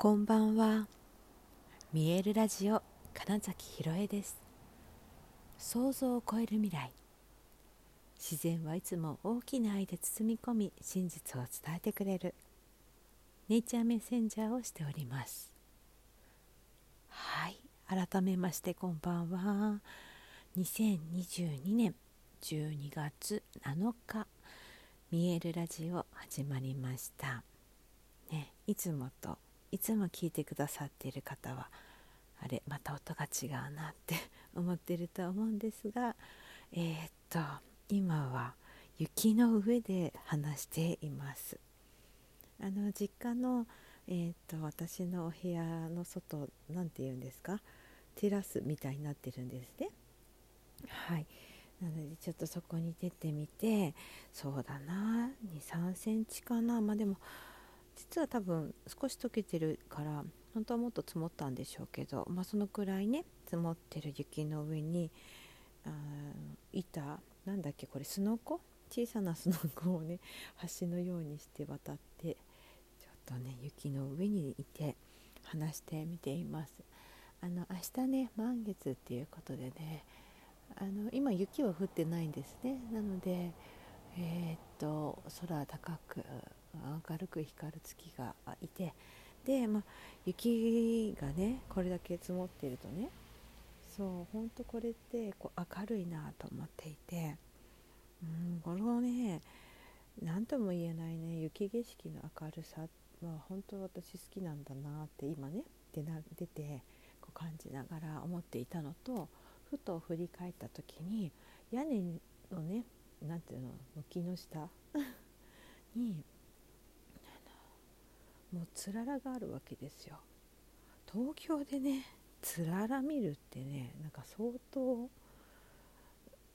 こんばんは。見えるラジオ金崎ひろえです。想像を超える未来。自然はいつも大きな愛で包み込み真実を伝えてくれる。ネイチャーメッセンジャーをしております。はい改めましてこんばんは。2022年12月7日見えるラジオ始まりました。ねいつもといつも聞いてくださっている方はあれまた音が違うなって 思ってると思うんですがえー、っと今は雪の上で話しています。あの実家の、えー、っと私のお部屋の外何て言うんですか？テラスみたいになってるんですね。はい。なのでちょっとそこに出てみてそうだな2 3センチかな。まあでも実は多分少し溶けてるから本当はもっと積もったんでしょうけど、まあ、そのくらいね積もってる雪の上にあ板なんだっけこれすのこ小さなすのこをね 橋のようにして渡ってちょっとね雪の上にいて話してみています。あの明日ね満月っていうことでねあの今雪は降ってないんですね。なのでえー、っと空高く明るく光る月がいてで、まあ、雪がねこれだけ積もっているとねそう本当これってこう明るいなと思っていて、うん、このね何とも言えないね雪景色の明るさは本当私好きなんだなって今ね出な出てこう感じながら思っていたのとふと振り返った時に屋根のね何ていうの軒の下にもうつららがあるわけですよ。東京でねつらら見るってねなんか相当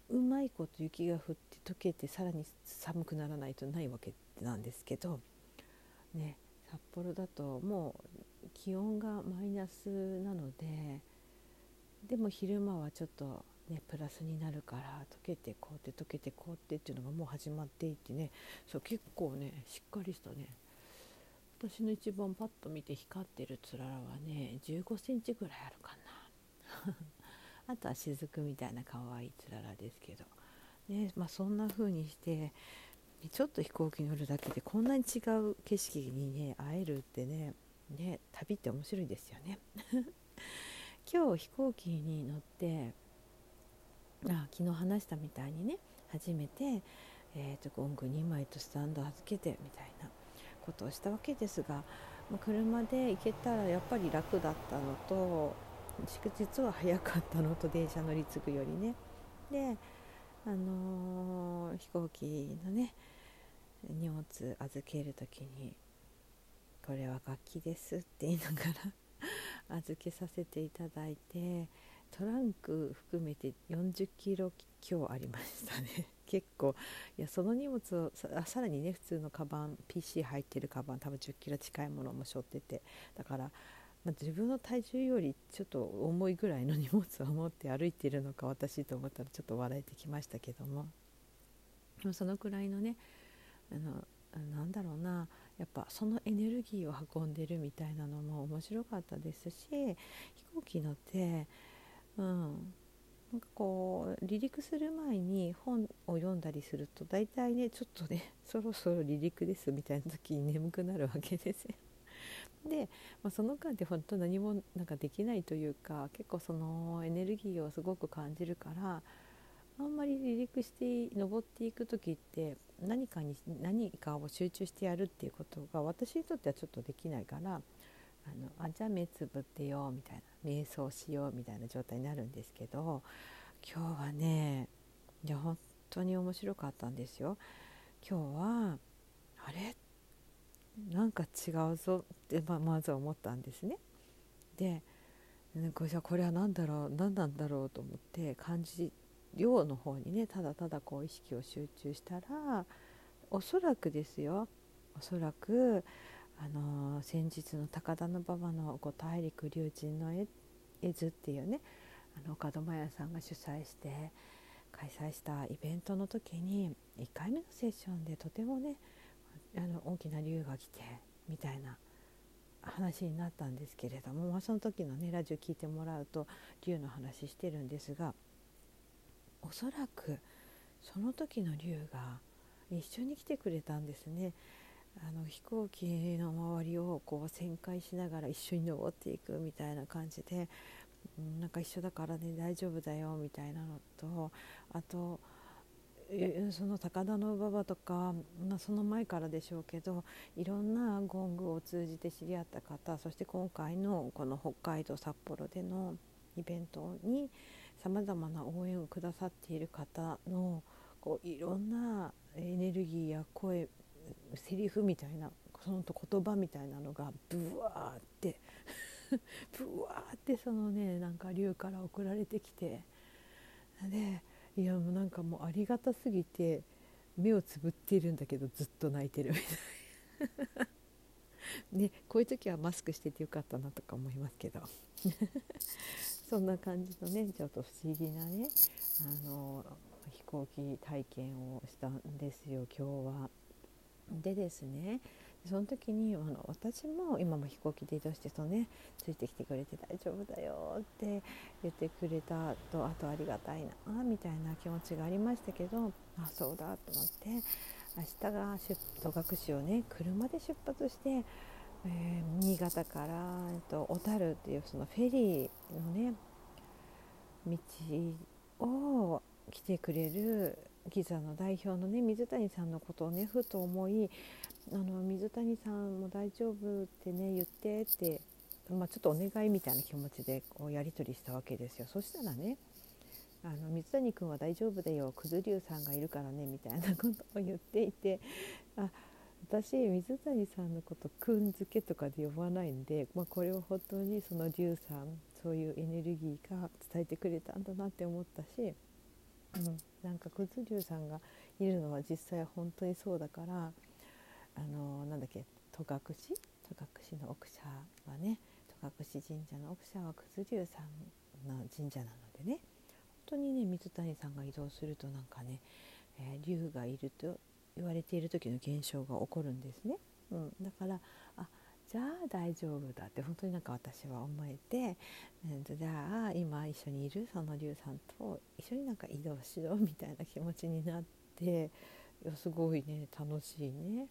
うまいこと雪が降って溶けてさらに寒くならないとないわけなんですけどね札幌だともう気温がマイナスなのででも昼間はちょっとねプラスになるから溶けて凍って溶けて凍ってっていうのがもう始まっていてねそう結構ねしっかりしたね私の一番パッと見て光ってるつららはね1 5センチぐらいあるかな。あとは雫みたいな可愛いつららですけど、ねまあ、そんな風にしてちょっと飛行機乗るだけでこんなに違う景色にね会えるってねね旅って面白いですよね。今日飛行機に乗ってあ昨日話したみたいにね初めて、えーと、とゴング2枚とスタンド預けてみたいな。ことをしたわけですが、車で行けたらやっぱり楽だったのと実は早かったのと電車乗り継ぐよりね。で、あのー、飛行機のね荷物預ける時に「これは楽器です」って言いながら 預けさせていただいてトランク含めて40キロ強ありましたね。結構いやその荷物をさらにね普通のカバン PC 入ってるカバン多分1 0キロ近いものも背負ってて。だから、まあ、自分の体重よりちょっと重いぐらいの荷物を持って歩いているのか私と思ったらちょっと笑えてきましたけども。そのくらいのねあのなんだろうな。やっぱそのエネルギーを運んでるみたいなのも面白かったですし飛行機乗って、うん、なんかこう離陸する前に本を読んだりすると大体ねちょっとね そろそろ離陸ですみたいな時に眠くなるわけですよ。で、まあ、その間で本当何もなんかできないというか結構そのエネルギーをすごく感じるからあんまり離陸して登っていく時って何かに何かを集中してやるっていうことが私にとってはちょっとできないからあのあじゃあ目つぶってよみたいな瞑想しようみたいな状態になるんですけど今日はねいや本当に面白かったんですよ。今日はあれ？なんか違うぞってままず思ったんですね。でじゃこれは何だろう何なんだろうと思って感じ量の方にねただただこう意識を集中したらおそらくですよおそらくあの、先日の高田馬場の五大陸龍神の絵図っていうねあの門真屋さんが主催して開催したイベントの時に1回目のセッションでとてもねあの大きな竜が来てみたいな話になったんですけれども、まあ、その時のねラジオ聞いてもらうと竜の話してるんですがおそらくその時の竜が一緒に来てくれたんですね。あの飛行機の周りをこう旋回しながら一緒に登っていくみたいな感じで、なんか一緒だからね大丈夫だよみたいなのとあとその高田馬場とか、まあ、その前からでしょうけどいろんなゴングを通じて知り合った方そして今回のこの北海道札幌でのイベントにさまざまな応援をくださっている方のこういろんなエネルギーや声セリフみたいなその言葉みたいなのがブワーって ブワーってそのねなんか竜から送られてきてでいやもうなんかもうありがたすぎて目をつぶっているんだけどずっと泣いてるみたいな ねこういう時はマスクしててよかったなとか思いますけど そんな感じのねちょっと不思議なねあの飛行機体験をしたんですよ今日は。でですねその時にあの私も今も飛行機で移動してそのねついてきてくれて大丈夫だよって言ってくれたとあとありがたいなみたいな気持ちがありましたけどあそうだと思って明日が戸隠をね車で出発して、えー、新潟から、えっと、小樽っていうそのフェリーのね道を来てくれるギザの代表のね水谷さんのことをねふと思いあの水谷さんも大丈夫ってね言ってって、まあ、ちょっとお願いみたいな気持ちでこうやり取りしたわけですよ。そしたらねあの水谷君は大丈夫だよくずりゅうさんがいるからねみたいなことを言っていてあ私水谷さんのことくんづけとかで呼ばないんで、まあ、これは本当にその龍さんそういうエネルギーが伝えてくれたんだなって思ったし、うん、なんかくずりゅうさんがいるのは実際本当にそうだからあのなんだっけ戸隠？戸隠の奥社はね戸隠神社の奥社は九頭龍さんの神社なのでね本当にね水谷さんが移動するとなんかね、えー、竜がいると言われている時の現象が起こるんですね。うん、だからあじゃあ大丈夫だって本当になんか私は思えて、うん、じゃあ今一緒にいるその龍さんと一緒になんか移動しようみたいな気持ちになってすごいね楽しいね。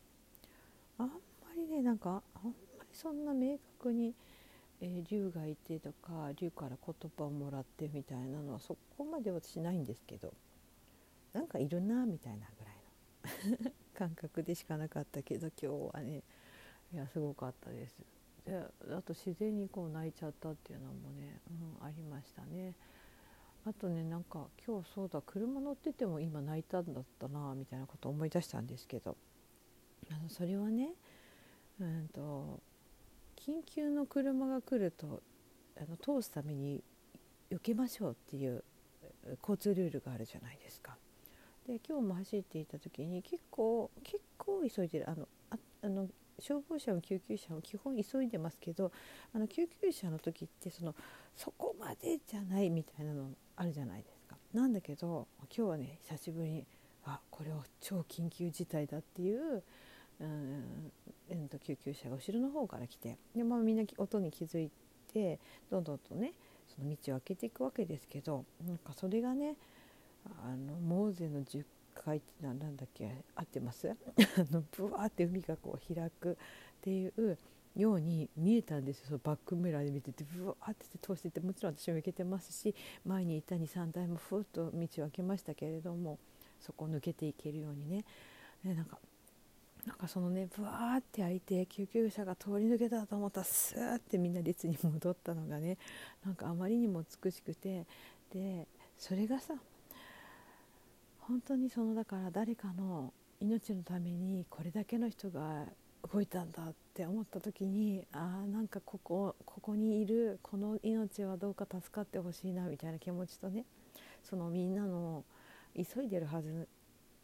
あんまりねなんかあんまりそんな明確に、えー、がいてとか竜から言葉をもらってみたいなのはそこまではしないんですけどなんかいるなみたいなぐらいの 感覚でしかなかったけど今日はねいやすごかったです。であと自然にこう泣いちゃったっていうのもね、うん、ありましたね。あとねなんか今日そうだ車乗ってても今泣いたんだったなみたいなこと思い出したんですけどあのそれはね、うんと、緊急の車が来るとあの通すために避けましょうっていう交通ルールがあるじゃないですか。で今日も走っていた時に結構結構急いでるあのああの消防車も救急車も基本急いでますけどあの救急車の時ってそのそこまでじゃないみたいなのあるじゃないですか。なんだけど今日はね久しぶりにあこれは超緊急事態だっていううん、と救急車が後ろの方から来てで、まあ、みんな音に気づいてどんどんとねその道を開けていくわけですけどなんかそれがねあのモーゼの10回って何だっけ合ってます？あのブワーって海がこう開くっていうように見えたんですよ。そのバックミラーで見ててブワーって通しててもちろん私も行けてますし前にいた23台もふっと道を開けましたけれどもそこを抜けていけるようにね。ねなんかなんかそのねブワーって開いて救急車が通り抜けたと思ったらスーってみんな列に戻ったのがねなんかあまりにも美しくてでそれがさ本当にそのだから誰かの命のためにこれだけの人が動いたんだって思った時にああなんかここここにいるこの命はどうか助かってほしいなみたいな気持ちとねそのみんなの急いでるはず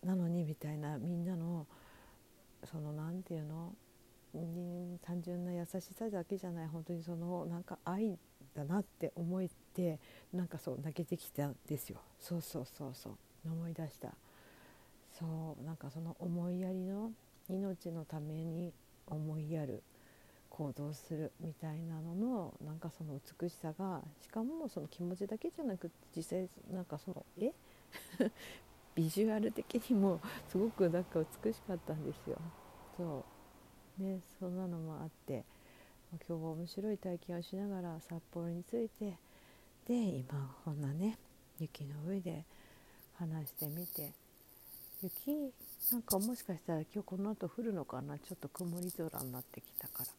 なのにみたいなみんなのその何て言うの単純な優しさだけじゃない本当にそのなんか愛だなって思えてなんかそう泣けてきたんですよ。そうそうそうそう。思い出した。そうなんかその思いやりの命のために思いやる行動するみたいなののなんかその美しさがしかもその気持ちだけじゃなく実際なんかそのえ？ビジュアル的にもすごくなんか美しかったんですよ。そう。ねそんなのもあって今日は面白い体験をしながら札幌に着いてで今こんなね雪の上で話してみて。雪なんかもしかしたら今日この後降るのかな？ちょっと曇り空になってきたから。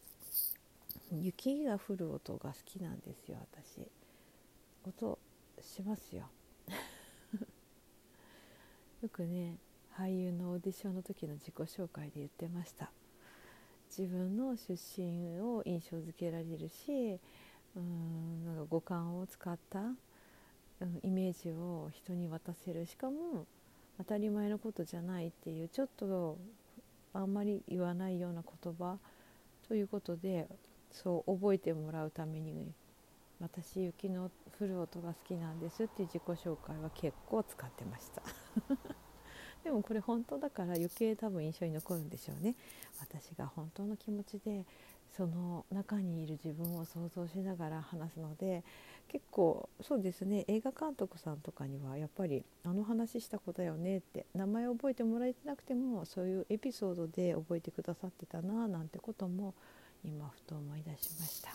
雪が降る音が好きなんですよ私。音しますよ。よくね俳優のオーディションの時の自己紹介で言ってました。自分の出身を印象づけられるしうーんなんか五感を使った、うん、イメージを人に渡せる。しかも当たり前のことじゃないっていうちょっとあんまり言わないような言葉ということでそう覚えてもらうために私雪の降る音が好きなんですっていう自己紹介は結構使ってました。でもこれ本当だから余計多分印象に残るんでしょうね。私が本当の気持ちでその中にいる自分を想像しながら話すので結構そうですね映画監督さんとかにはやっぱりあの話した子だよねって名前覚えてもらえてなくてもそういうエピソードで覚えてくださってたななんてことも今ふと思い出しました。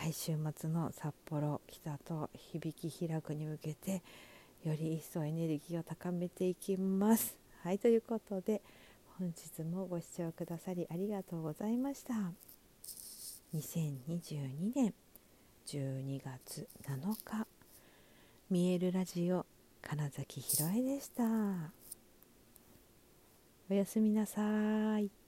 はい、週末の札幌北と響き開くに向けてより一層エネルギーを高めていきます。はいということで本日もご視聴くださりありがとうございました。2022年12月7日見えるラジオ金崎ひろえでした。おやすみなさい。